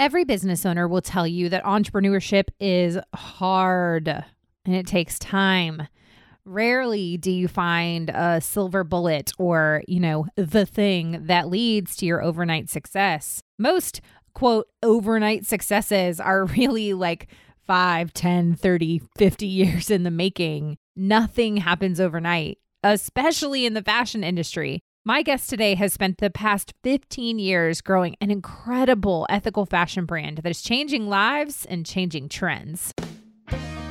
Every business owner will tell you that entrepreneurship is hard and it takes time. Rarely do you find a silver bullet or, you know, the thing that leads to your overnight success. Most, quote, overnight successes are really like 5, 10, 30, 50 years in the making. Nothing happens overnight, especially in the fashion industry. My guest today has spent the past 15 years growing an incredible ethical fashion brand that is changing lives and changing trends.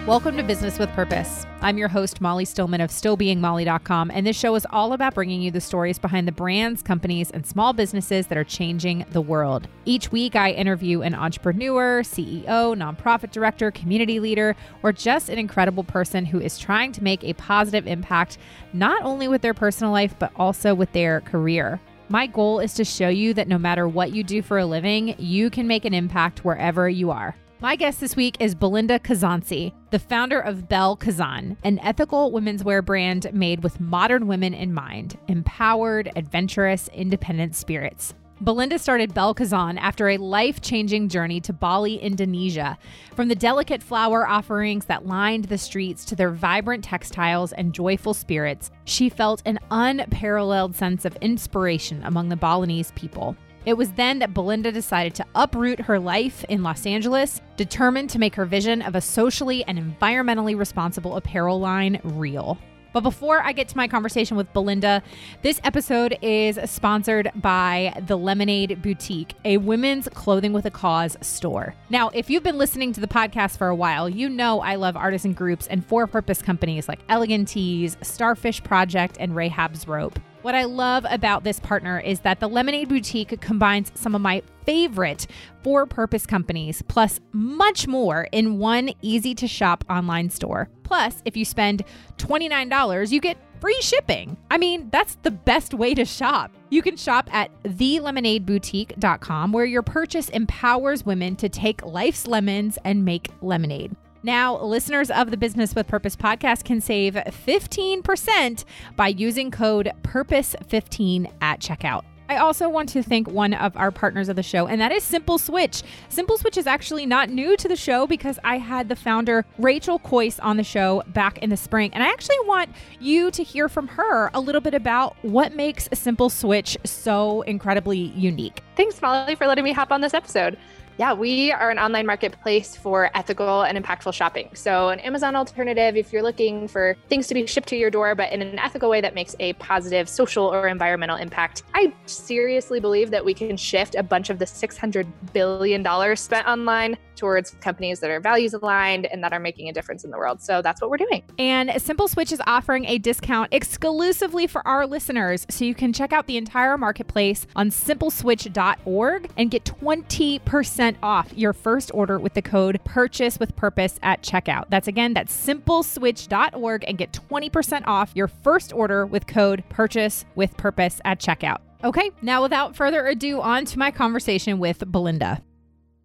Welcome to Business with Purpose. I'm your host, Molly Stillman of StillBeingMolly.com, and this show is all about bringing you the stories behind the brands, companies, and small businesses that are changing the world. Each week, I interview an entrepreneur, CEO, nonprofit director, community leader, or just an incredible person who is trying to make a positive impact not only with their personal life, but also with their career. My goal is to show you that no matter what you do for a living, you can make an impact wherever you are. My guest this week is Belinda Kazanci, the founder of Bel Kazan, an ethical women's wear brand made with modern women in mind, empowered, adventurous, independent spirits. Belinda started Bel Kazan after a life changing journey to Bali, Indonesia. From the delicate flower offerings that lined the streets to their vibrant textiles and joyful spirits, she felt an unparalleled sense of inspiration among the Balinese people. It was then that Belinda decided to uproot her life in Los Angeles, determined to make her vision of a socially and environmentally responsible apparel line real. But before I get to my conversation with Belinda, this episode is sponsored by The Lemonade Boutique, a women's clothing with a cause store. Now, if you've been listening to the podcast for a while, you know I love artisan groups and for purpose companies like Elegant Tees, Starfish Project, and Rahab's Rope. What I love about this partner is that the Lemonade Boutique combines some of my favorite for purpose companies, plus much more in one easy to shop online store. Plus, if you spend $29, you get free shipping. I mean, that's the best way to shop. You can shop at thelemonadeboutique.com where your purchase empowers women to take life's lemons and make lemonade. Now, listeners of the Business with Purpose podcast can save 15% by using code PURPOSE15 at checkout. I also want to thank one of our partners of the show, and that is Simple Switch. Simple Switch is actually not new to the show because I had the founder, Rachel Coyce, on the show back in the spring. And I actually want you to hear from her a little bit about what makes Simple Switch so incredibly unique. Thanks, Molly, for letting me hop on this episode. Yeah, we are an online marketplace for ethical and impactful shopping. So, an Amazon alternative if you're looking for things to be shipped to your door, but in an ethical way that makes a positive social or environmental impact. I seriously believe that we can shift a bunch of the $600 billion spent online towards companies that are values aligned and that are making a difference in the world. So, that's what we're doing. And Simple Switch is offering a discount exclusively for our listeners. So, you can check out the entire marketplace on simpleswitch.org and get 20% off your first order with the code purchase with purpose at checkout. That's again, that's simpleswitch.org and get 20% off your first order with code purchase with purpose at checkout. Okay, now without further ado, on to my conversation with Belinda.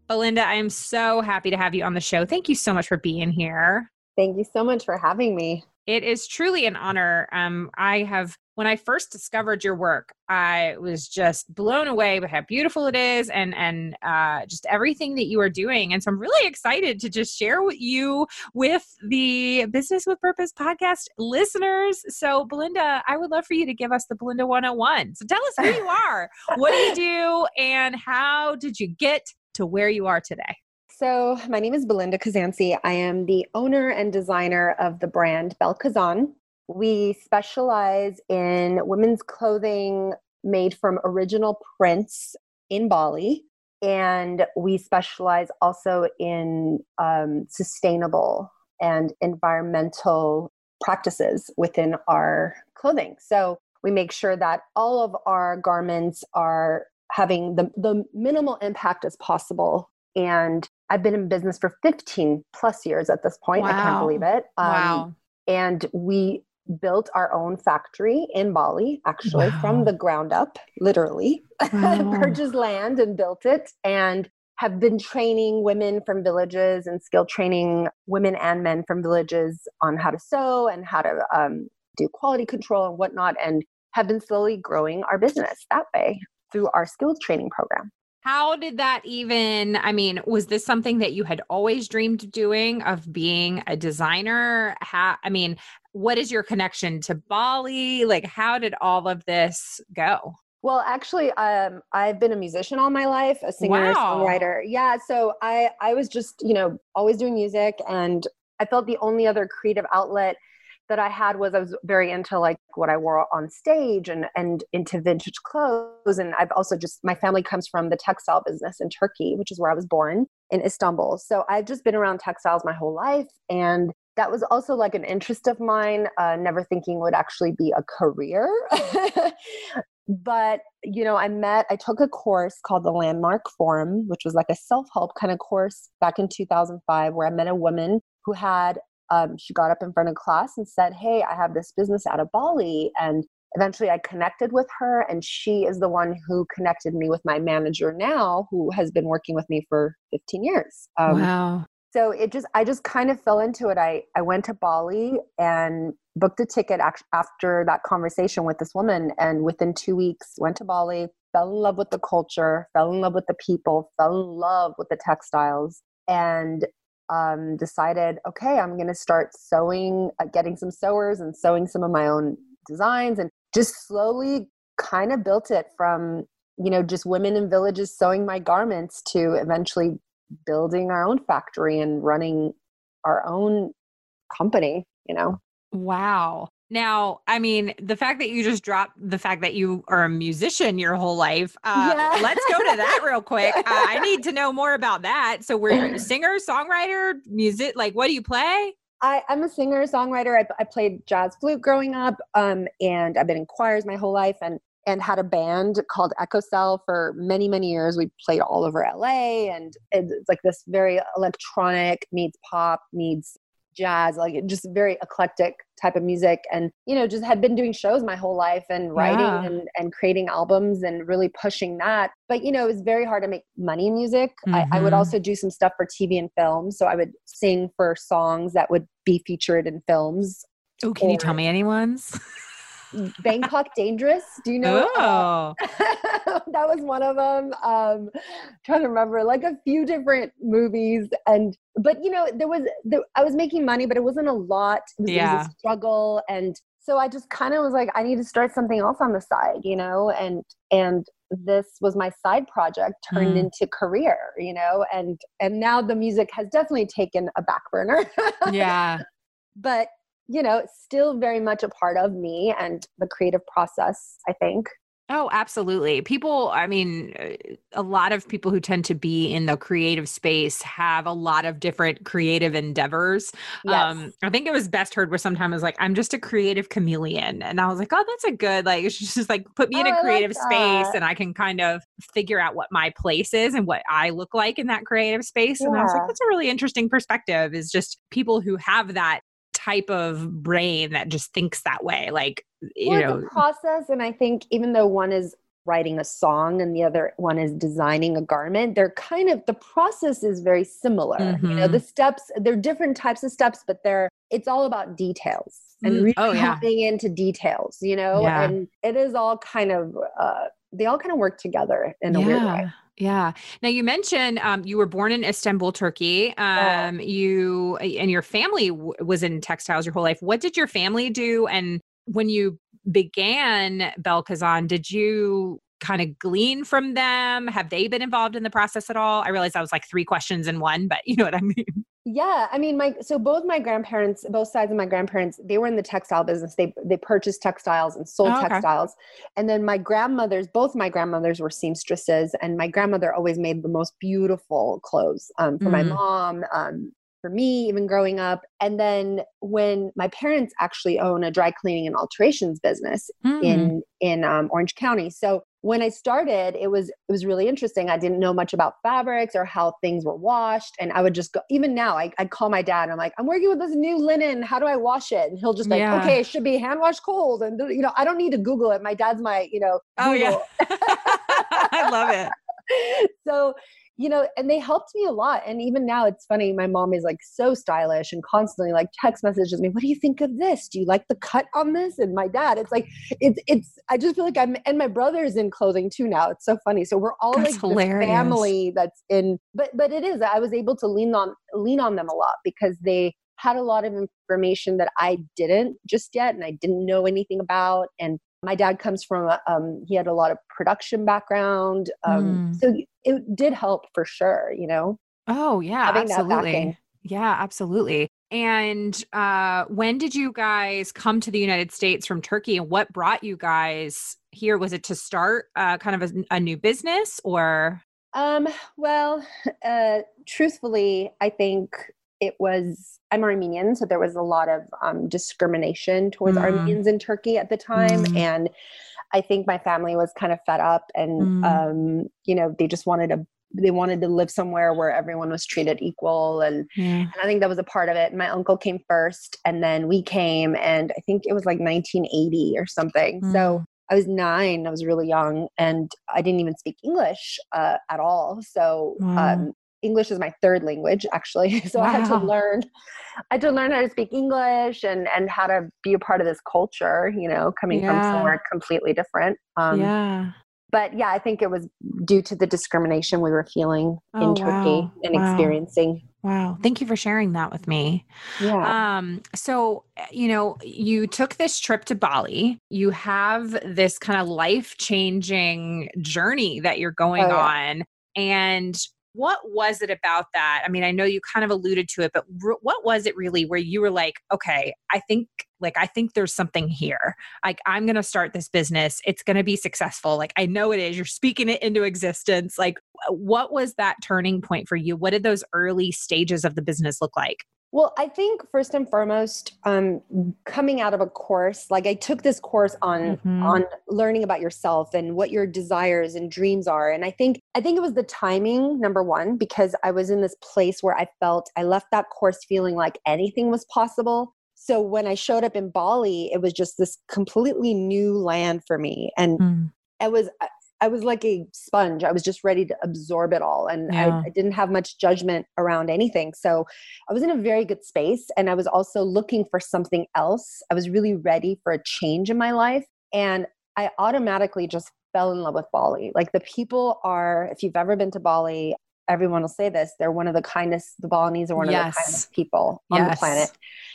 Belinda, I am so happy to have you on the show. Thank you so much for being here. Thank you so much for having me. It is truly an honor. Um, I have when I first discovered your work, I was just blown away by how beautiful it is and and uh, just everything that you are doing. And so I'm really excited to just share with you with the Business with Purpose podcast listeners. So Belinda, I would love for you to give us the Belinda 101. So tell us who you are, what do you do, and how did you get to where you are today? So, my name is Belinda Kazanci. I am the owner and designer of the brand Bel Kazan. We specialize in women's clothing made from original prints in Bali. And we specialize also in um, sustainable and environmental practices within our clothing. So we make sure that all of our garments are having the, the minimal impact as possible and I've been in business for 15 plus years at this point. Wow. I can't believe it. Um, wow. And we built our own factory in Bali, actually, wow. from the ground up, literally. Wow. Purchased land and built it. And have been training women from villages and skill training women and men from villages on how to sew and how to um, do quality control and whatnot, and have been slowly growing our business that way through our skills training program. How did that even? I mean, was this something that you had always dreamed of doing, of being a designer? How, I mean, what is your connection to Bali? Like, how did all of this go? Well, actually, um, I've been a musician all my life, a singer, Wow. songwriter. Yeah, so I I was just you know always doing music, and I felt the only other creative outlet that I had was I was very into like what I wore on stage and and into vintage clothes, and I've also just my family comes from the textile business in Turkey, which is where I was born in Istanbul. So I've just been around textiles my whole life, and that was also like an interest of mine. Uh, never thinking would actually be a career. but you know i met i took a course called the landmark forum which was like a self-help kind of course back in 2005 where i met a woman who had um, she got up in front of class and said hey i have this business out of bali and eventually i connected with her and she is the one who connected me with my manager now who has been working with me for 15 years um, wow. so it just i just kind of fell into it i i went to bali and booked a ticket after that conversation with this woman and within two weeks went to bali fell in love with the culture fell in love with the people fell in love with the textiles and um, decided okay i'm going to start sewing uh, getting some sewers and sewing some of my own designs and just slowly kind of built it from you know just women in villages sewing my garments to eventually building our own factory and running our own company you know Wow. Now, I mean, the fact that you just dropped the fact that you are a musician your whole life. Uh, Yeah. Let's go to that real quick. Uh, I need to know more about that. So, we're you a singer, songwriter, music. Like, what do you play? I, I'm a singer songwriter. I, I played jazz flute growing up, um, and I've been in choirs my whole life, and and had a band called Echo Cell for many many years. We played all over LA, and it's it's like this very electronic meets pop meets jazz, like it just very eclectic type of music. And you know, just had been doing shows my whole life and writing Yeah. and and creating albums and really pushing that. But you know, it was very hard to make money in music. I, I would Mhm. also do some stuff for TV and film, so I would sing for songs that would be featured in films. Oh, can you tell Or- me anyone's? Bangkok Dangerous. Do you know? uh, Oh, that was one of them. Um, trying to remember, like a few different movies, and but you know, there was there, I was making money, but it wasn't a lot. It was, it was Yeah. a struggle, and so I just kind of was like, I need to start something else on the side, you know, and and this was my side project turned Mm. into career, you know, and and now the music has definitely taken a back burner. yeah. but you know, still very much a part of me and the creative process, I think. Oh, absolutely. People, I mean, uh, a lot of people who tend to be in the creative space have a lot of different creative endeavors. Um, I think it was best heard where sometimes like, I'm just a creative chameleon. And I was like, oh, that's a good, like, it's just like put me in a a like creative space and I can kind of figure out what my place is and what I look like in that creative space. And I was like, that's a really interesting perspective is just people who have that type of brain that just thinks that way. Like, you well, know, it's a process, and I think even though one is writing a song and the other one is designing a garment, they're kind of the process is very similar. You know, the steps they're different types of steps, but they're it's all about details and Mm, really oh, yeah. into details. You know, Yeah. and it is all kind of uh, they all kind of work together in a weird way. Yeah. Now you mentioned um, you were born in Istanbul, Turkey. Yeah. Um, you and your family w- was in textiles your whole life. What did your family do? And when you began Bel Kazan, did you kind of glean from them? Have they been involved in the process at all? I realize that was like three questions in one, but you know what I mean. Yeah, I mean, my so both my grandparents, both sides of my grandparents, they were in the textile business. They they purchased textiles and sold Oh, okay. textiles, and then my grandmothers, both my grandmothers were seamstresses, and my grandmother always made the most beautiful clothes um, for my Mm. mom, um, for me, even growing up. And then when my parents actually own a dry cleaning and alterations business, Hmm. in in um, Orange County. So when I started, it was it was really interesting. I didn't know much about fabrics or how things were washed, and I would just go. Even now, I I'd call my dad. And I'm like, I'm working with this new linen. How do I wash it? And he'll just be like, Yeah. okay, it should be hand washed cold. And you know, I don't need to Google it. My dad's my you know. Oh, yeah. I love it. so you know, and they helped me a lot. And even now, it's funny. My mom is like so stylish and constantly like text messages me. What do you think of this? Do you like the cut on this? And my dad, it's like it's it's. I just feel like I'm and my brother's in clothing too now. It's so funny. So we're all That's like family that's in. But but it is. I was able to lean on lean on them a lot because they had a lot of information that I didn't just yet, and I didn't know anything about. And my dad comes from a, um, he had a lot of production background um, Mm. so it did help for sure you know Oh, yeah, Having absolutely. Yeah, absolutely. And uh, when did you guys come to the United States from Turkey and what brought you guys here? Was it to start uh, kind of a, a new business or? um well uh truthfully i think it was i'm armenian so there was a lot of um, discrimination towards Mm. armenians in turkey at the time Mm. and i think my family was kind of fed up and Mm. um you know they just wanted to they wanted to live somewhere where everyone was treated equal and and I think that was a part of it. My uncle came first, and then we came, and I think it was like 1980 or something. Mm. So I was nine. I was really young, and I didn't even speak English uh, at all. So Wow. um, English is my third language, actually. so I had to learn. I had to learn how to speak English and and how to be a part of this culture. You know, coming from somewhere completely different. Um, yeah. But yeah, I think it was due to the discrimination we were feeling Oh, in Turkey wow. and Wow. experiencing. Wow. Thank you for sharing that with me. Yeah. Um, so, you know, you took this trip to Bali. You have this kind of life changing journey that you're going Oh, yeah. on. And what was it about that? I mean, I know you kind of alluded to it, but what was it really where you were like, okay, I think, like, I think there's something here. Like, I'm going to start this business. It's going to be successful. Like, I know it is. You're speaking it into existence. Like, what was that turning point for you? What did those early stages of the business look like? Well, I think first and foremost, um, coming out of a course, like I took this course on Mhm. on learning about yourself and what your desires and dreams are, and I think I think it was the timing number one because I was in this place where I felt I left that course feeling like anything was possible. So when I showed up in Bali, it was just this completely new land for me, and Mm. I was I- was like a sponge. I was just ready to absorb it all, and Yeah. I, I didn't have much judgment around anything. So I was in a very good space, and I was also looking for something else. I was really ready for a change in my life, and I automatically just fell in love with Bali. Like the people are, if you've ever been to Bali, everyone will say this: they're one of the kindest. The Balinese are one of Yes. the kindest people on the planet.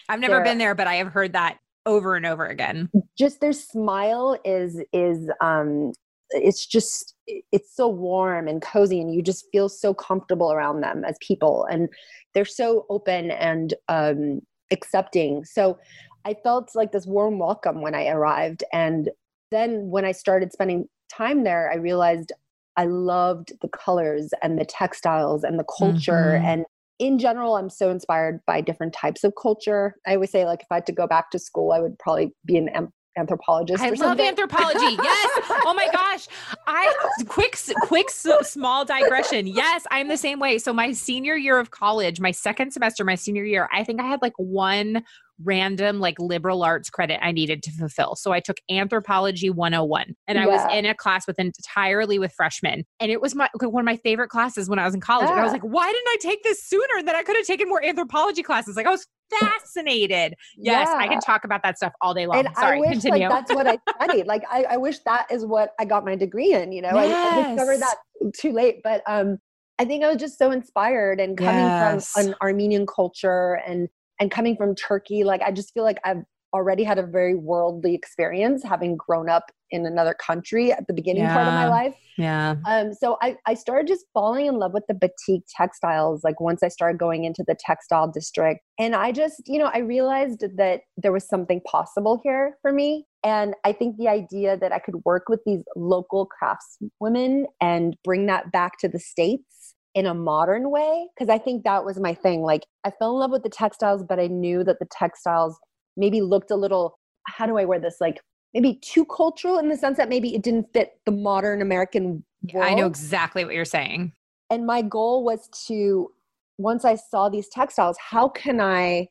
I've never They're- been there, but I have heard that over and over again. just their smile is is um it's just it's so warm and cozy and you just feel so comfortable around them as people and they're so open and um accepting so i felt like this warm welcome when i arrived and then when i started spending time there i realized i loved the colors and the textiles and the culture Mhm. and in general i'm so inspired by different types of culture i always say like if i had to go back to school i would probably be an anthropologist I or love anthropology. Yes. Oh my gosh. I quick quick small digression. Yes, I'm the same way. So my senior year of college, my second semester, my senior year, I think I had like one random like liberal arts credit I needed to fulfill. So I took anthropology 101 and I was in a class with entirely with freshmen. And it was my one of my favorite classes when I was in college. And I was like, why didn't I take this sooner? that I could have taken more anthropology classes. Like I was fascinated. Yes, I can talk about that stuff all day long. and Sorry, I wish continue. like that's what I studied. like I, I wish that is what I got my degree in. You know, I, I discovered that too late, but um, I think I was just so inspired and coming Yes. from an Armenian culture and and coming from Turkey. Like I just feel like I've already had a very worldly experience having grown up in another country at the beginning part of my life. yeah. Um, so I, I started just falling in love with the batik textiles, like once I started going into the textile district. And I just, you know, I realized that there was something possible here for me. And I think the idea that I could work with these local craftswomen and bring that back to the States in a modern way, because I think that was my thing. Like I fell in love with the textiles, but I knew that the textiles maybe looked a little, how do I wear this? Like maybe too cultural in the sense that maybe it didn't fit the modern American world. I know exactly what you're saying. And my goal was to, once I saw these textiles, how can I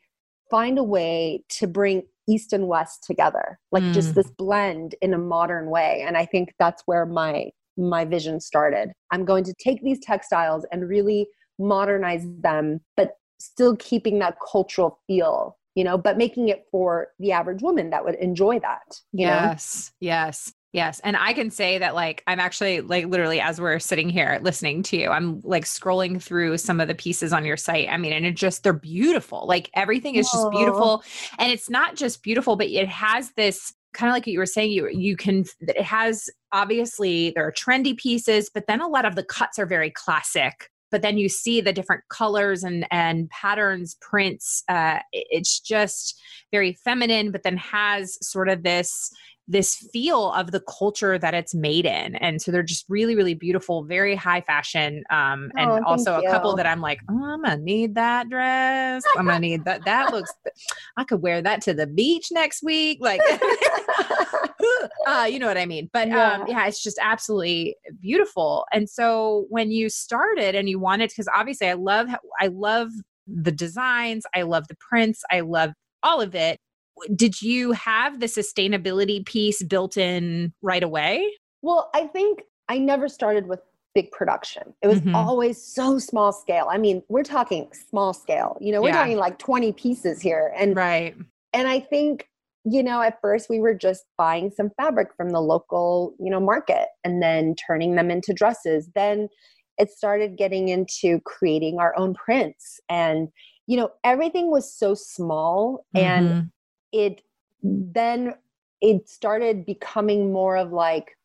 find a way to bring East and West together? Like Mm. just this blend in a modern way. And I think that's where my my vision started. I'm going to take these textiles and really modernize them, but still keeping that cultural feel you know, but making it for the average woman that would enjoy that. yes. Know? Yes. Yes. And I can say that, like, I'm actually, like, literally, as we're sitting here listening to you, I'm like scrolling through some of the pieces on your site. I mean, and it just, they're beautiful. Like, everything is just beautiful. And it's not just beautiful, but it has this kind of like you were saying, you, you can, it has obviously, there are trendy pieces, but then a lot of the cuts are very classic. But then you see the different colors and and patterns prints uh, it's just very feminine but then has sort of this this feel of the culture that it's made in and so they're just really really beautiful very high fashion um, and oh, also a couple that i'm like oh, i'm gonna need that dress i'm gonna need that that looks i could wear that to the beach next week like uh, you know what I mean? But yeah. Um, yeah, it's just absolutely beautiful. And so when you started and you wanted, because obviously I love, I love the designs, I love the prints, I love all of it. Did you have the sustainability piece built in right away? Well, I think I never started with big production. It was mm-hmm. always so small scale. I mean, we're talking small scale. You know, we're yeah. talking like 20 pieces here. And right. And I think you know, at first we were just buying some fabric from the local, you know, market and then turning them into dresses. Then it started getting into creating our own prints and you know, everything was so small mm-hmm. and it then it started becoming more of like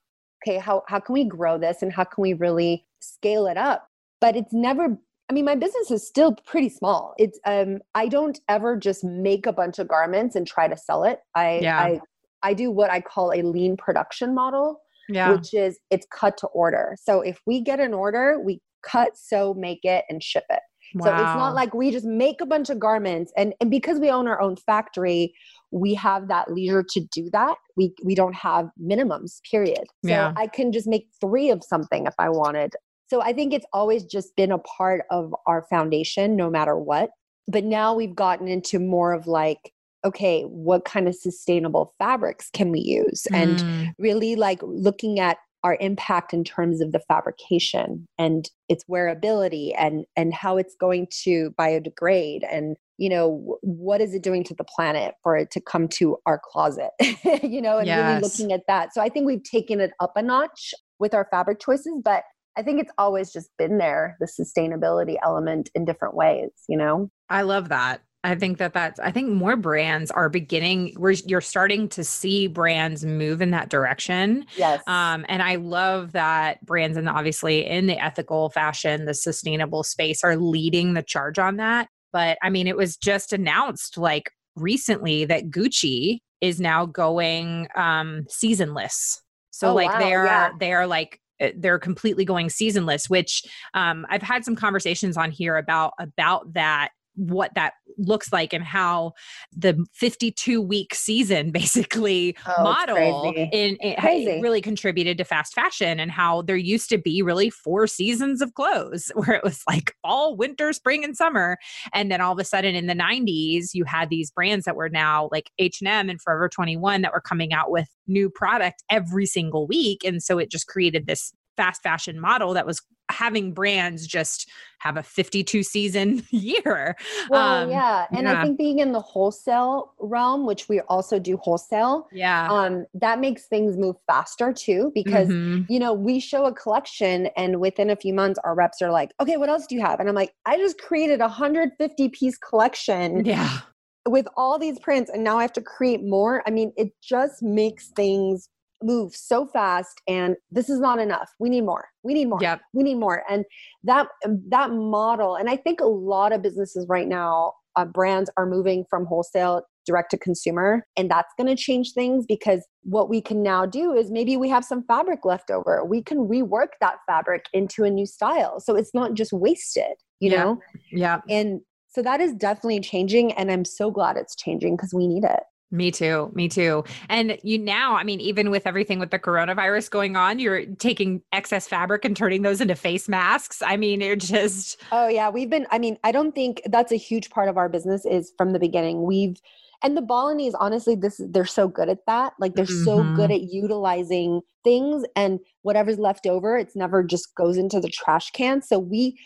okay, how how can we grow this and how can we really scale it up? But it's never I mean, my business is still pretty small. It's um I don't ever just make a bunch of garments and try to sell it. I yeah. I I do what I call a lean production model, yeah. which is it's cut to order. So if we get an order, we cut, sew, make it, and ship it. Wow. So it's not like we just make a bunch of garments and, and because we own our own factory, we have that leisure to do that. We we don't have minimums, period. So yeah. I can just make three of something if I wanted. So I think it's always just been a part of our foundation, no matter what. But now we've gotten into more of like, okay, what kind of sustainable fabrics can we use? Mm. And really like looking at our impact in terms of the fabrication and its wearability and and how it's going to biodegrade and you know what is it doing to the planet for it to come to our closet you know and yes. really looking at that so i think we've taken it up a notch with our fabric choices but I think it's always just been there, the sustainability element in different ways, you know? I love that. I think that that's, I think more brands are beginning, where you're starting to see brands move in that direction. Yes. Um, and I love that brands, and obviously in the ethical fashion, the sustainable space are leading the charge on that. But I mean, it was just announced like recently that Gucci is now going um, seasonless. So oh, like wow, they're yeah. they're like uh, they're completely going seasonless which um, i've had some conversations on here about about that what that looks like and how the 52 week season basically oh, model in it really contributed to fast fashion and how there used to be really four seasons of clothes where it was like fall winter spring and summer. And then all of a sudden in the 90s you had these brands that were now like H&M and Forever 21 that were coming out with new product every single week. And so it just created this fast fashion model that was having brands just have a 52 season year. Well, um, yeah. And yeah. I think being in the wholesale realm, which we also do wholesale, yeah. Um, that makes things move faster too, because, mm-hmm. you know, we show a collection and within a few months, our reps are like, okay, what else do you have? And I'm like, I just created a 150 piece collection. Yeah. With all these prints, and now I have to create more. I mean, it just makes things move so fast and this is not enough. We need more. We need more. Yep. we need more. And that that model and i think a lot of businesses right now uh, brands are moving from wholesale direct to consumer and that's going to change things because what we can now do is maybe we have some fabric left over. We can rework that fabric into a new style so it's not just wasted you yeah. know? Yeah and so that is definitely changing and i'm so glad it's changing because we need it me too. Me too. And you now, I mean, even with everything with the coronavirus going on, you're taking excess fabric and turning those into face masks. I mean, you're just. Oh, yeah. We've been, I mean, I don't think that's a huge part of our business is from the beginning. We've, and the Balinese, honestly, this they're so good at that. Like they're mm-hmm. so good mm-hmm. at utilizing things and whatever's left over, it's never just goes into the trash can. So we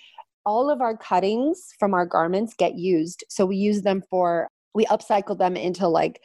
all of our cuttings from our garments get used. So we use them for we upcycle them into like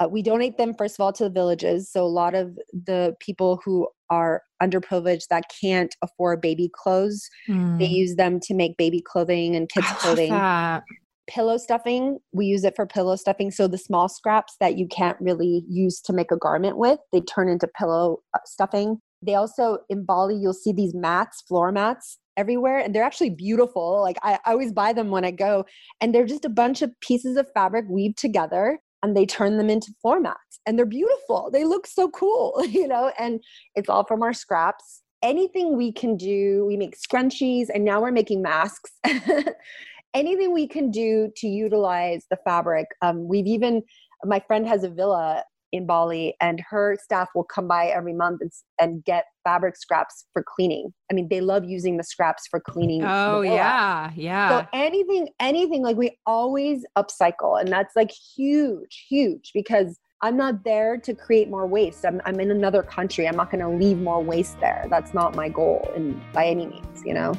uh, we donate them first of all to the villages so a lot of the people who are underprivileged that can't afford baby clothes mm. they use them to make baby clothing and kids clothing that. pillow stuffing we use it for pillow stuffing so the small scraps that you can't really use to make a garment with they turn into pillow uh, stuffing they also in bali you'll see these mats floor mats everywhere and they're actually beautiful. Like I, I always buy them when I go and they're just a bunch of pieces of fabric weaved together and they turn them into floor mats and they're beautiful. They look so cool, you know, and it's all from our scraps. Anything we can do, we make scrunchies and now we're making masks. Anything we can do to utilize the fabric. Um, we've even, my friend has a villa in Bali, and her staff will come by every month and, and get fabric scraps for cleaning. I mean, they love using the scraps for cleaning. Oh yeah, yeah. So anything, anything like we always upcycle, and that's like huge, huge because I'm not there to create more waste. I'm, I'm in another country. I'm not going to leave more waste there. That's not my goal, and by any means, you know.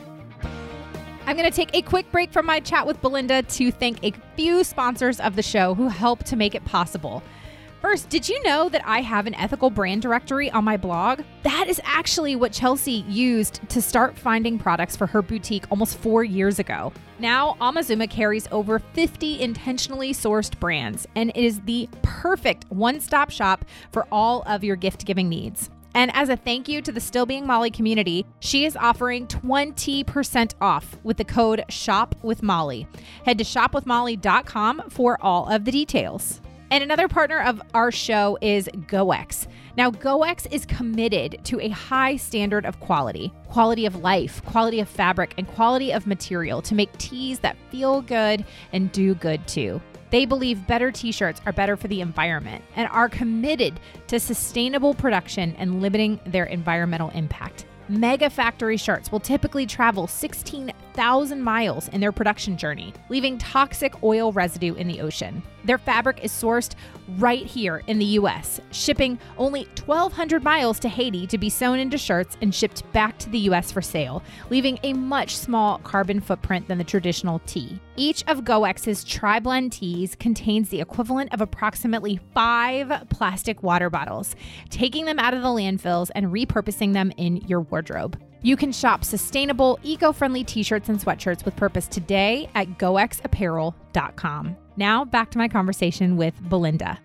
I'm going to take a quick break from my chat with Belinda to thank a few sponsors of the show who help to make it possible. First, did you know that I have an ethical brand directory on my blog? That is actually what Chelsea used to start finding products for her boutique almost four years ago. Now, Amazuma carries over 50 intentionally sourced brands and it is the perfect one stop shop for all of your gift giving needs. And as a thank you to the Still Being Molly community, she is offering 20% off with the code Shop with Molly. Head to shopwithmolly.com for all of the details. And another partner of our show is GoEx. Now, GoEx is committed to a high standard of quality, quality of life, quality of fabric, and quality of material to make tees that feel good and do good too. They believe better t shirts are better for the environment and are committed to sustainable production and limiting their environmental impact. Mega factory shirts will typically travel 16,000 miles in their production journey, leaving toxic oil residue in the ocean. Their fabric is sourced right here in the US, shipping only 1,200 miles to Haiti to be sewn into shirts and shipped back to the US for sale, leaving a much small carbon footprint than the traditional tee. Each of GoEx's tri-blend tees contains the equivalent of approximately five plastic water bottles, taking them out of the landfills and repurposing them in your wardrobe. You can shop sustainable, eco friendly t shirts and sweatshirts with purpose today at goexapparel.com. Now, back to my conversation with Belinda.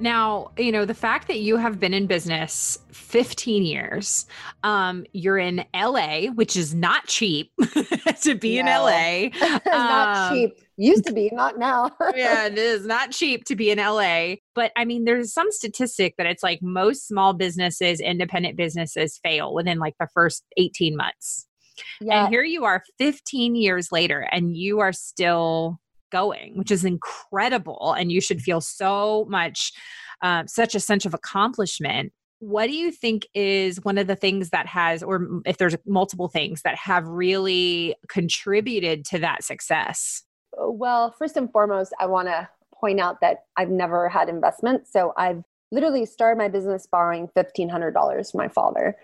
Now, you know, the fact that you have been in business 15 years, um, you're in LA, which is not cheap to be no. in LA. not um, cheap. Used to be, not now. yeah, it is not cheap to be in LA. But I mean, there's some statistic that it's like most small businesses, independent businesses fail within like the first 18 months. Yeah. And here you are 15 years later, and you are still going, which is incredible. And you should feel so much, uh, such a sense of accomplishment. What do you think is one of the things that has, or if there's multiple things that have really contributed to that success? Well, first and foremost, I want to point out that I've never had investment. So I've literally started my business borrowing $1,500 from my father.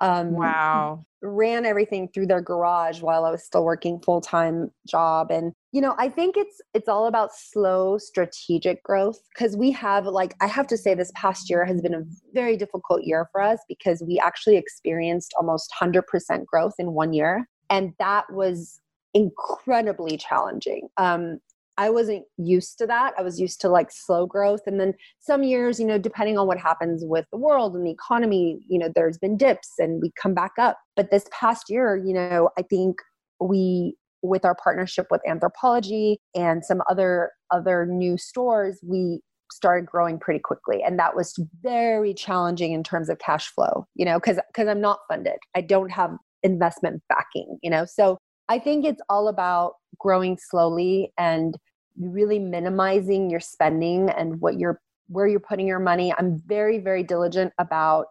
Um, wow. Ran everything through their garage while I was still working full time job, and you know I think it's it's all about slow strategic growth because we have like I have to say this past year has been a very difficult year for us because we actually experienced almost hundred percent growth in one year, and that was incredibly challenging. Um, I wasn't used to that. I was used to like slow growth. And then some years, you know, depending on what happens with the world and the economy, you know, there's been dips and we come back up. But this past year, you know, I think we with our partnership with Anthropologie and some other other new stores, we started growing pretty quickly and that was very challenging in terms of cash flow you know because because i'm not funded i don't have investment backing you know so I think it's all about growing slowly and really minimizing your spending and what you're where you're putting your money. I'm very very diligent about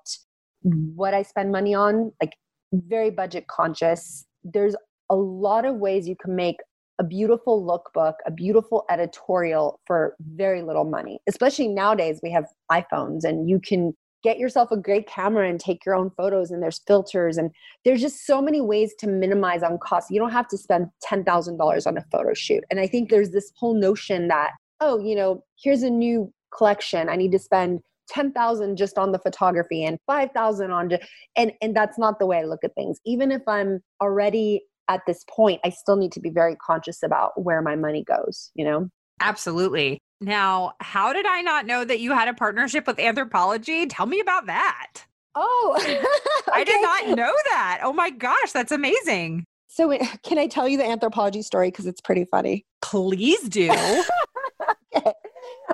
what I spend money on, like very budget conscious. There's a lot of ways you can make a beautiful lookbook, a beautiful editorial for very little money. Especially nowadays, we have iPhones and you can get yourself a great camera and take your own photos and there's filters and there's just so many ways to minimize on cost. You don't have to spend $10,000 on a photo shoot. And I think there's this whole notion that oh, you know, here's a new collection. I need to spend 10,000 just on the photography and 5,000 on just, and and that's not the way I look at things. Even if I'm already at this point, I still need to be very conscious about where my money goes, you know? Absolutely. Now, how did I not know that you had a partnership with Anthropologie? Tell me about that. Oh, okay. I did not know that. Oh my gosh, that's amazing. So, can I tell you the Anthropologie story? Because it's pretty funny. Please do. okay.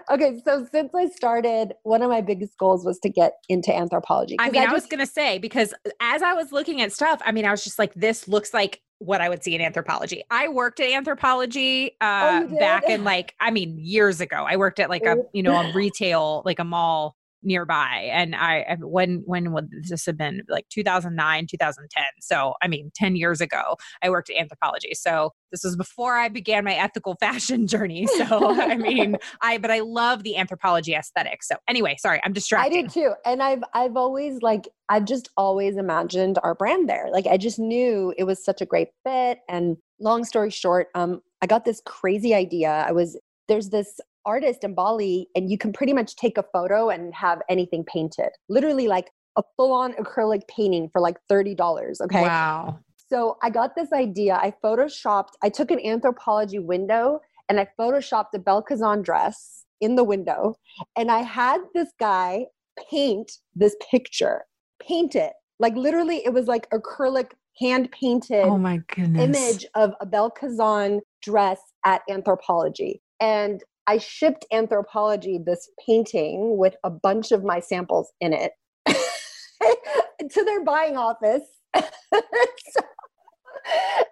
Okay, so since I started, one of my biggest goals was to get into Anthropologie. I mean, I, just, I was going to say, because uh, as I was looking at stuff, I mean, I was just like, this looks like what I would see in Anthropologie. I worked at Anthropologie uh, oh, back in like, I mean, years ago. I worked at like a, you know, a retail, like a mall nearby and i when when would this have been? Like 2009 2010 so i mean 10 years ago i worked at Anthropologie so this was before i began my ethical fashion journey so i mean i but i love the Anthropologie aesthetic so anyway sorry i'm distracted. i did too and i've i've always like i've just always imagined our brand there like i just knew it was such a great fit and long story short um i got this crazy idea i was there's this artist in Bali, and you can pretty much take a photo and have anything painted. Literally, like a full on acrylic painting for like $30. Okay. Wow. So I got this idea. I photoshopped, I took an Anthropologie window and I photoshopped a Bel Kazan dress in the window. And I had this guy paint this picture, paint it. Like literally, it was like acrylic hand painted oh my goodness. image of a Bel Kazan dress at Anthropologie. And I shipped Anthropologie this painting with a bunch of my samples in it to their buying office. so,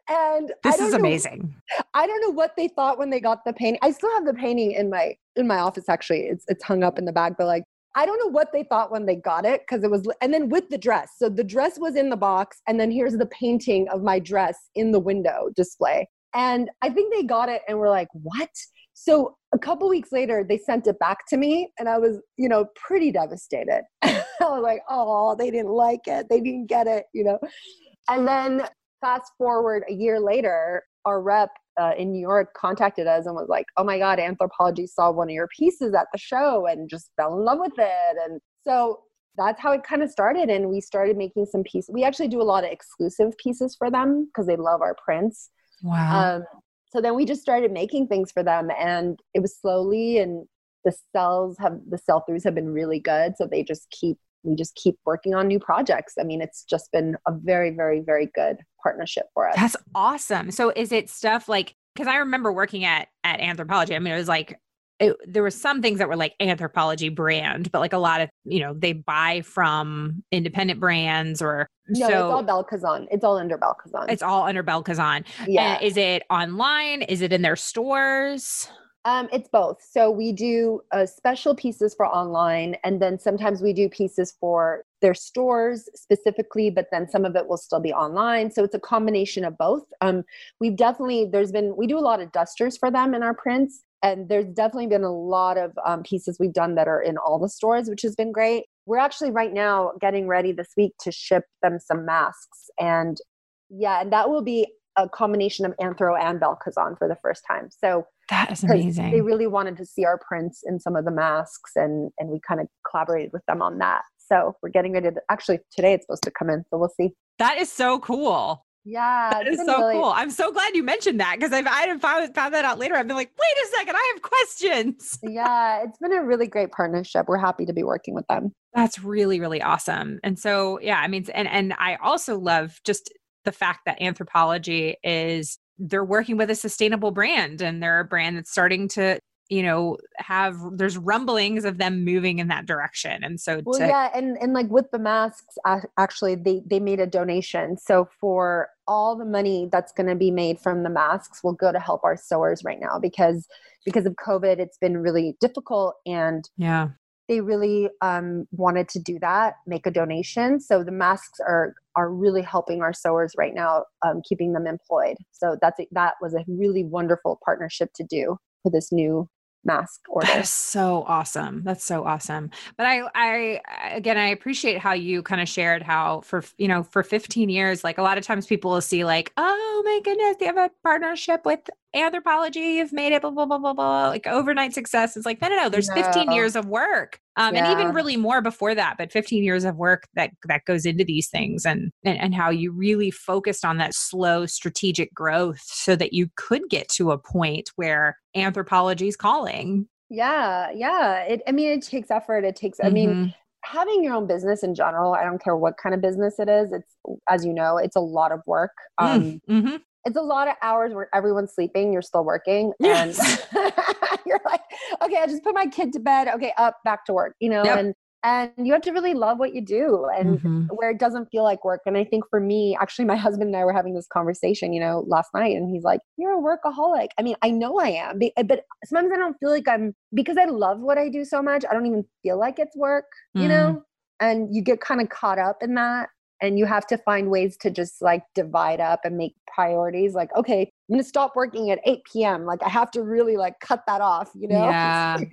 and this is amazing. Know, I don't know what they thought when they got the painting. I still have the painting in my in my office actually. It's it's hung up in the bag, but like I don't know what they thought when they got it because it was and then with the dress. So the dress was in the box and then here's the painting of my dress in the window display. And I think they got it and were like, "What?" So a couple weeks later, they sent it back to me, and I was, you know, pretty devastated. I was like, oh, they didn't like it. They didn't get it, you know. And then fast forward a year later, our rep uh, in New York contacted us and was like, oh my God, Anthropologie saw one of your pieces at the show and just fell in love with it. And so that's how it kind of started. And we started making some pieces. We actually do a lot of exclusive pieces for them because they love our prints. Wow. Um, so then we just started making things for them and it was slowly and the cells have the sell throughs have been really good so they just keep we just keep working on new projects. I mean it's just been a very very very good partnership for us. That's awesome. So is it stuff like because i remember working at at Anthropologie i mean it was like it, there were some things that were like Anthropologie brand, but like a lot of you know they buy from independent brands or no, so, it's all Bel Kazan. It's all under Bel Kazan. It's all under Bel Kazan. Yeah. And is it online? Is it in their stores? Um, it's both. So we do uh, special pieces for online, and then sometimes we do pieces for their stores specifically, but then some of it will still be online. So it's a combination of both. Um, we've definitely there's been we do a lot of dusters for them in our prints, and there's definitely been a lot of um, pieces we've done that are in all the stores which has been great. We're actually right now getting ready this week to ship them some masks and yeah and that will be a combination of anthro and Bel Kazan for the first time. So that is amazing they really wanted to see our prints in some of the masks and and we kind of collaborated with them on that. So we're getting ready to actually today it's supposed to come in so we'll see. That is so cool yeah, that is so really- cool. I'm so glad you mentioned that because I've I found found that out later. I've been like, wait a second, I have questions. Yeah, it's been a really great partnership. We're happy to be working with them. That's really really awesome. And so yeah, I mean, and and I also love just the fact that Anthropologie is they're working with a sustainable brand and they're a brand that's starting to you know have there's rumblings of them moving in that direction and so well to- yeah and and like with the masks actually they they made a donation so for all the money that's going to be made from the masks will go to help our sewers right now because because of covid it's been really difficult and yeah they really um, wanted to do that, make a donation. So the masks are are really helping our sewers right now, um, keeping them employed. So that's that was a really wonderful partnership to do for this new mask. That's so awesome. That's so awesome. But I, I, again, I appreciate how you kind of shared how for, you know, for 15 years, like a lot of times people will see like, oh my goodness, they have a partnership with Anthropologie, you've made it, blah, blah, blah, blah, blah, like overnight success. It's like, no, no, no, there's no. 15 years of work. Um, yeah. and even really more before that, but 15 years of work that that goes into these things and, and and how you really focused on that slow strategic growth so that you could get to a point where Anthropologie is calling. Yeah, yeah. It I mean it takes effort. It takes mm-hmm. I mean mm-hmm. having your own business in general, I don't care what kind of business it is, it's as you know, it's a lot of work. Mm, um, mm-hmm it's a lot of hours where everyone's sleeping, you're still working. Yes. And you're like, okay, I just put my kid to bed. Okay, up, back to work, you know, yep. and and you have to really love what you do and mm-hmm. where it doesn't feel like work. And I think for me, actually, my husband and I were having this conversation, you know, last night, and he's like, You're a workaholic. I mean, I know I am, but sometimes I don't feel like I'm because I love what I do so much, I don't even feel like it's work, mm-hmm. you know? And you get kind of caught up in that and you have to find ways to just like divide up and make priorities like okay i'm going to stop working at 8 p.m like i have to really like cut that off you know? Yeah.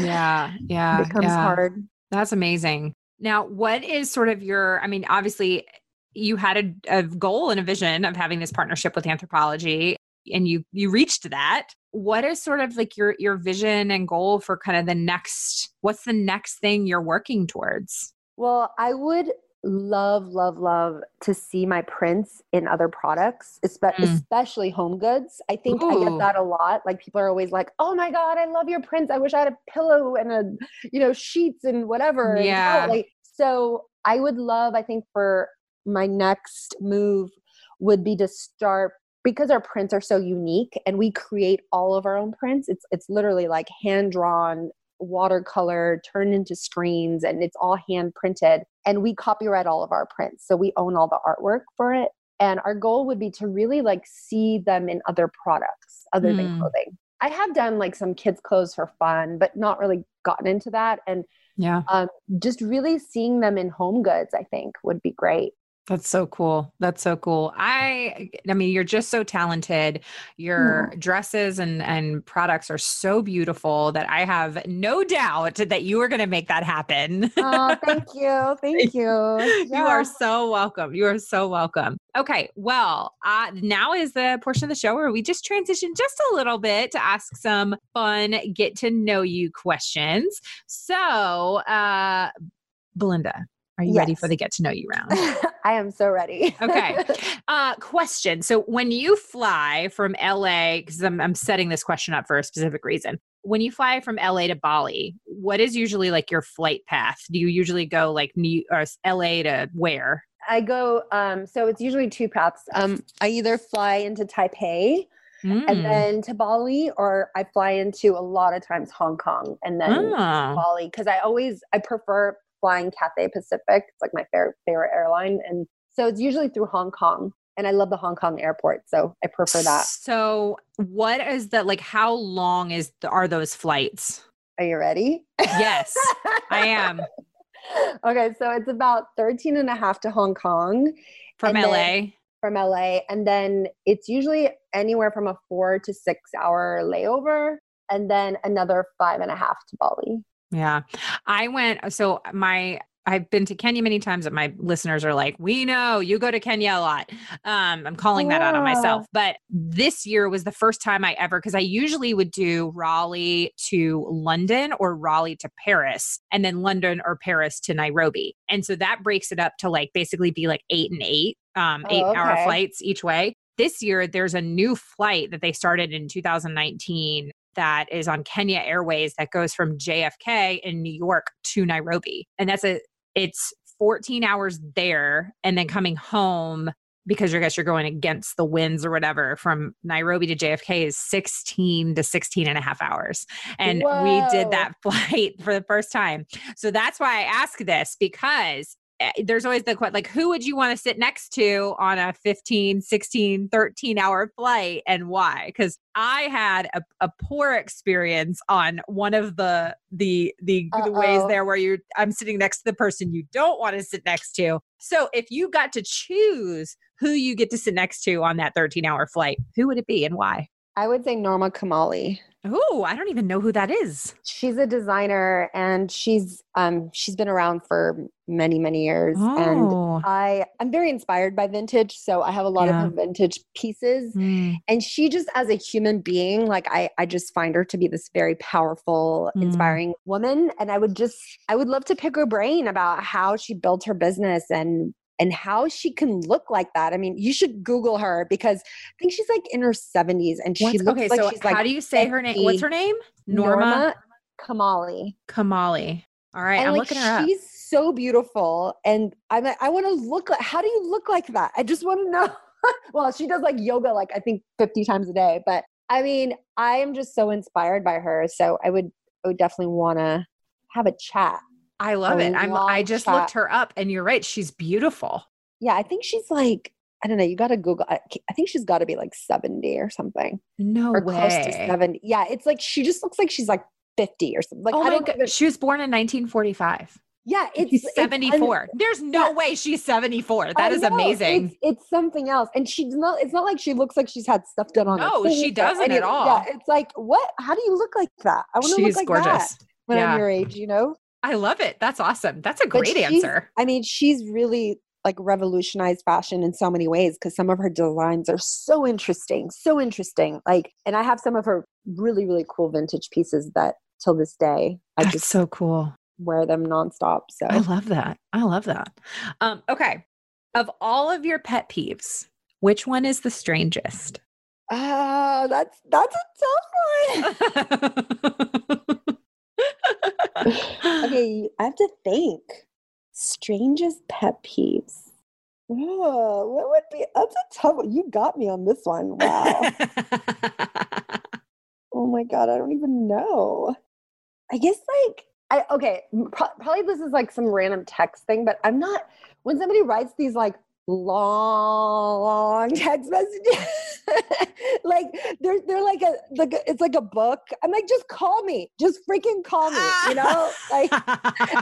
Yeah. Yeah. It becomes yeah. hard. That's amazing. Now what is sort of your i mean obviously you had a, a goal and a vision of having this partnership with Anthropologie and you you reached that. What is sort of like your your vision and goal for kind of the next what's the next thing you're working towards? Well i would love, love, love to see my prints in other products, mm. especially home goods. I think Ooh. I get that a lot. Like people are always like, "Oh my god, I love your prints. I wish I had a pillow and a, you know, sheets and whatever." Yeah. And like, so I would love. I think for my next move would be to start because our prints are so unique and we create all of our own prints. It's it's literally like hand drawn watercolor turned into screens and it's all hand printed and we copyright all of our prints so we own all the artwork for it and our goal would be to really like see them in other products other mm. than hmm. clothing i have done like some kids clothes for fun but not really gotten into that and yeah um, just really seeing them in home goods i think would be great that's so cool. That's so cool. I I mean you're just so talented. Your mm. dresses and and products are so beautiful that I have no doubt that you are going to make that happen. oh, thank you. Thank you. Yeah. You are so welcome. You are so welcome. Okay, well, uh, now is the portion of the show where we just transition just a little bit to ask some fun get to know you questions. So, uh Belinda, are you yes. ready for the get to know you round? I am so ready. okay. Uh, question. So when you fly from LA, because I'm, I'm setting this question up for a specific reason. When you fly from LA to Bali, what is usually like your flight path? Do you usually go like New or LA to where? I go. Um, so it's usually two paths. Um, I either fly into Taipei. Mm. and then to Bali, or I fly into a lot of times Hong Kong and then oh. Bali because I always I prefer flying Cathay Pacific. It's like my favorite favorite airline, and so it's usually through Hong Kong. And I love the Hong Kong airport, so I prefer that. So, what is the like? How long is the, are those flights? Are you ready? Yes, I am. Okay, so it's about 13 and a half to Hong Kong. From LA? from LA. And then it's usually anywhere from a four to six hour layover and then another five and a half to Bali. Yeah. I went, so my, I've been to Kenya many times and my listeners are like, we know you go to Kenya a lot. Um, I'm calling that out on myself. But this year was the first time I ever, because I usually would do Raleigh to London or Raleigh to Paris and then London or Paris to Nairobi. And so that breaks it up to like basically be like eight and eight, um, oh, eight okay. hour flights each way. This year, there's a new flight that they started in 2019 that is on Kenya Airways that goes from JFK in New York to Nairobi. And that's a it's 14 hours there and then coming home because I guess you're going against the winds or whatever from Nairobi to JFK is 16 to 16 and a half hours. And Whoa. we did that flight for the first time. So that's why I ask this because Eh, there's always the question like who would you want to sit next to on a 15 16 13 hour flight and why? Because i had a, a poor experience on one of the the the, the ways there where you're i'm sitting next to the person you don't want to sit next to. So if you got to choose who you get to sit next to on that 13 hour flight who would it be and why? I would say Norma Kamali. Oh i don't even know who that is. She's a designer and she's um she's been around for many many years and oh. I I'm very inspired by vintage so I have a lot Yeah. of vintage pieces. Mm, and she just as a human being like I I just find her to be this very powerful Mm. inspiring woman. And I would just I would love to pick her brain about how she built her business and and how she can look like that. I mean, you should Google her because I think she's like in her 70s and she What's- looks okay like so she's how like How do you say her name what's her name? Norma, Kamali. kamali. All right and i'm like looking her up. she's so beautiful and i'm like i want to look like how do you look like that? I just want to know. Well she does like yoga like i think 50 times a day but i mean i am just so inspired by her so i would i would definitely want to have a chat I love it. I'm I just shot. looked her up and you're right, she's beautiful. yeah i think she's like i don't know you got to google I, I think she's got to be like 70 or something No or close to way. 70 yeah it's like she just looks like she's like 50 or something like oh i my don't god, even, she was born in 1945. yeah it's She's it's 74. There's no yeah. way she's 74. I That is know, amazing. It's, it's something else, and she's not. It's not like she looks like she's had stuff done on her. No, she doesn't at all. Yeah, it's like what? How do you look like that? I want to look like gorgeous. that when Yeah. I'm your age. You know. I love it. That's awesome. That's a great answer. I mean, she's really like revolutionized fashion in so many ways because some of her designs are so interesting, so interesting. Like, and I have some of her really, really cool vintage pieces that till this day I That's just so cool. wear them nonstop. So I love that. I love that. Um, okay. Of all of your pet peeves, which one is the strangest? ah, that's that's a tough one. okay, I have to think. Strangest pet peeves. Oh, what would be? That's a tough one. You got me on this one. Wow. oh my god, I don't even know. I guess like I okay, pro- probably this is like some random text thing, but I'm not. When somebody writes these like long text messages, like they're they're like a like it's like a book. I'm like, just call me, just freaking call me, you know, ah. like.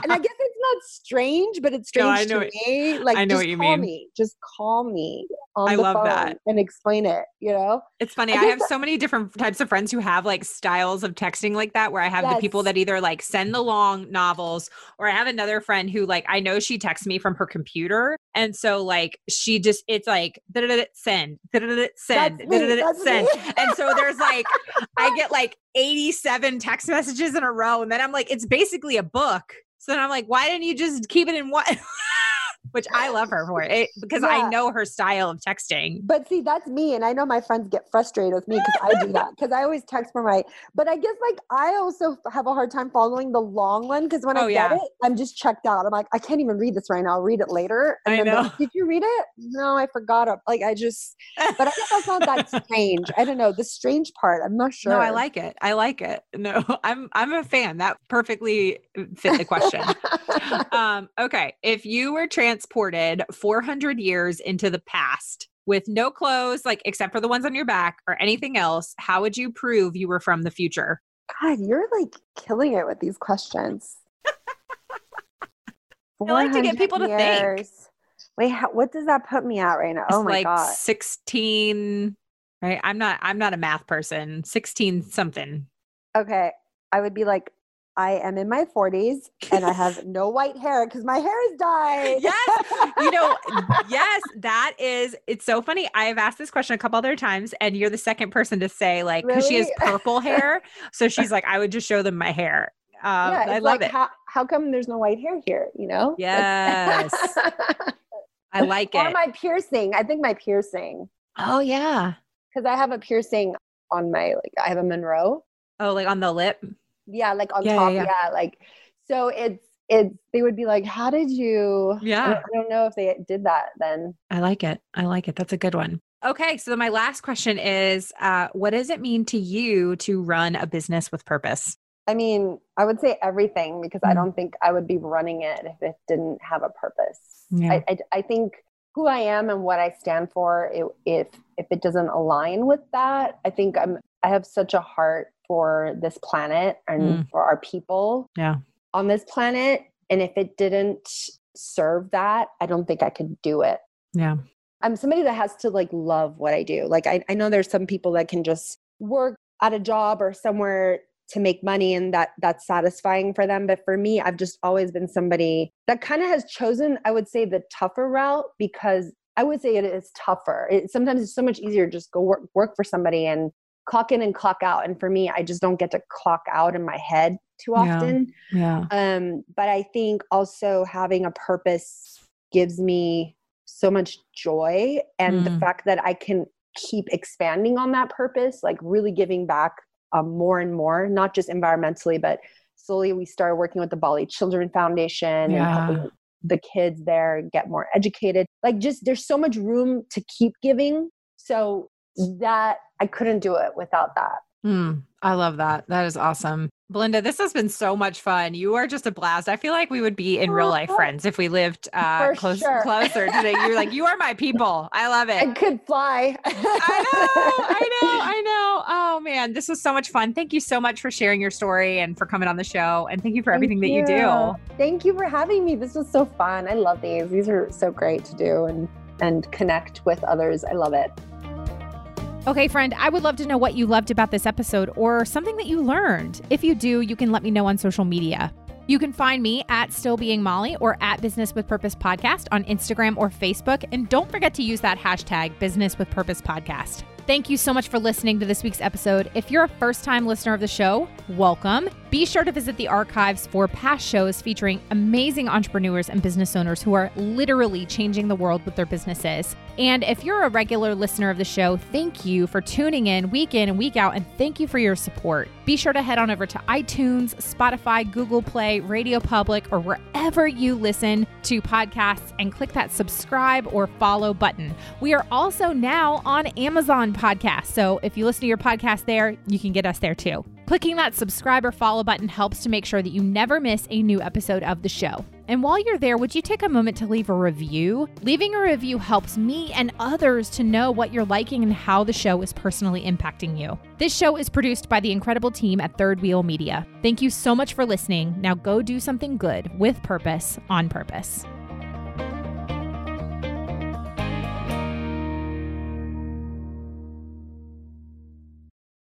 And I guess it's not strange, but it's No, I strange know to me. Like, I know just what you mean. me. Just call me on I the love phone that. and explain it. You know? It's funny. I I, have that- so many different types of friends who have like styles of texting like that, where I have the people that either like send the long novels, or I have another friend who like I know she texts me from her computer. And so like she just it's like send, send, send. And so there's like I get like 87 text messages in a row, and then I'm like, it's basically a book. So then I'm like, why didn't you just keep it in one? Which I love her for it because I know her style of texting. But see, that's me, and I know my friends get frustrated with me because I do that because I always text from my. But I guess like I also have a hard time following the long one because when Oh, I get yeah. it, I'm just checked out. I'm like, I can't even read this right now. I'll read it later. I then know. like, Did you read it? No, I forgot it. Like I just. But I guess that's not that strange. I don't know the strange part. I'm not sure. No, I like it. I like it. No, I'm I'm a fan. That perfectly fit the question. um, okay, if you were transported 400 years into the past with no clothes, like except for the ones on your back or anything else, how would you prove you were from the future? God, you're like killing it with these questions. I like to get people to think. years. Wait, how, what does that put me at right now? Oh It's my like god! 16. Right, I'm not. I'm not a math person. 16 something. Okay, I would be like, I am in my 40s and I have no white hair because my hair is dyed. Yes, you know, yes, that is. It's so funny. I have asked this question a couple other times, and you're the second person to say like because she has purple hair, so she's like, I would just show them my hair. Um, yeah, I love like, it. How, how come there's no white hair here? You know? Yes. I like or it. Or my piercing. I think my piercing oh yeah. because I have a piercing on my like I have a Monroe. Oh, like on the lip. Yeah, like on Yeah, top. yeah. Yeah, like so it's it's they would be like, how did you? Yeah. I don't know if they did that then. I like it. I like it. That's a good one. Okay, so my last question is, uh, what does it mean to you to run a business with purpose? I mean, I would say everything because Mm. I don't think I would be running it if it didn't have a purpose. Yeah. I, I, I think who I am and what I stand for, it, if if it doesn't align with that, I think I'm I have such a heart for this planet and Mm. for our people Yeah. on this planet. And if it didn't serve that, I don't think I could do it. Yeah. I'm somebody that has to like love what I do. Like I, I know there's some people that can just work at a job or somewhere to make money and that that's satisfying for them. But for me, I've just always been somebody that kind of has chosen, I would say, the tougher route because I would say it is tougher. It, sometimes it's so much easier to just go work work for somebody and clock in and clock out. And for me, I just don't get to clock out in my head too often. Yeah. Um, but I think also having a purpose gives me so much joy. And the Mm. fact that I can keep expanding on that purpose, like really giving back um, more and more, not just environmentally, but slowly we started working with the Bali Children Foundation Yeah. and helping the kids there get more educated. Like, just there's so much room to keep giving. So that I couldn't do it without that. Mm, I love that. That is awesome. Belinda, this has been so much fun. You are just a blast. I feel like we would be in real life friends if we lived uh, close, sure. closer today. You're like, you are my people. I love it. I could fly. I know, I know, I know. Oh man, this was so much fun. Thank you so much for sharing your story and for coming on the show. And thank you for everything that you do. Thank you for having me. This was so fun. I love these. These are so great to do and and connect with others. I love it. Okay, friend, I would love to know what you loved about this episode or something that you learned. If you do, you can let me know on social media. You can find me at Still Being Molly or at Business with Purpose Podcast on Instagram or Facebook. And don't forget to use that hashtag Business with Purpose Podcast. Thank you so much for listening to this week's episode. If you're a first time listener of the show, welcome. Be sure to visit the archives for past shows featuring amazing entrepreneurs and business owners who are literally changing the world with their businesses. And if you're a regular listener of the show, thank you for tuning in week in and week out, and thank you for your support. Be sure to head on over to iTunes, Spotify, Google Play, Radio Public, or wherever you listen to podcasts and click that subscribe or follow button. We are also now on Amazon Podcast. So if you listen to your podcast there, you can get us there too. Clicking that subscribe or follow button helps to make sure that you never miss a new episode of the show. And while you're there, would you take a moment to leave a review? Leaving a review helps me and others to know what you're liking and how the show is personally impacting you. This show is produced by the incredible team at Third Wheel Media. Thank you so much for listening. Now go do something good with purpose on purpose.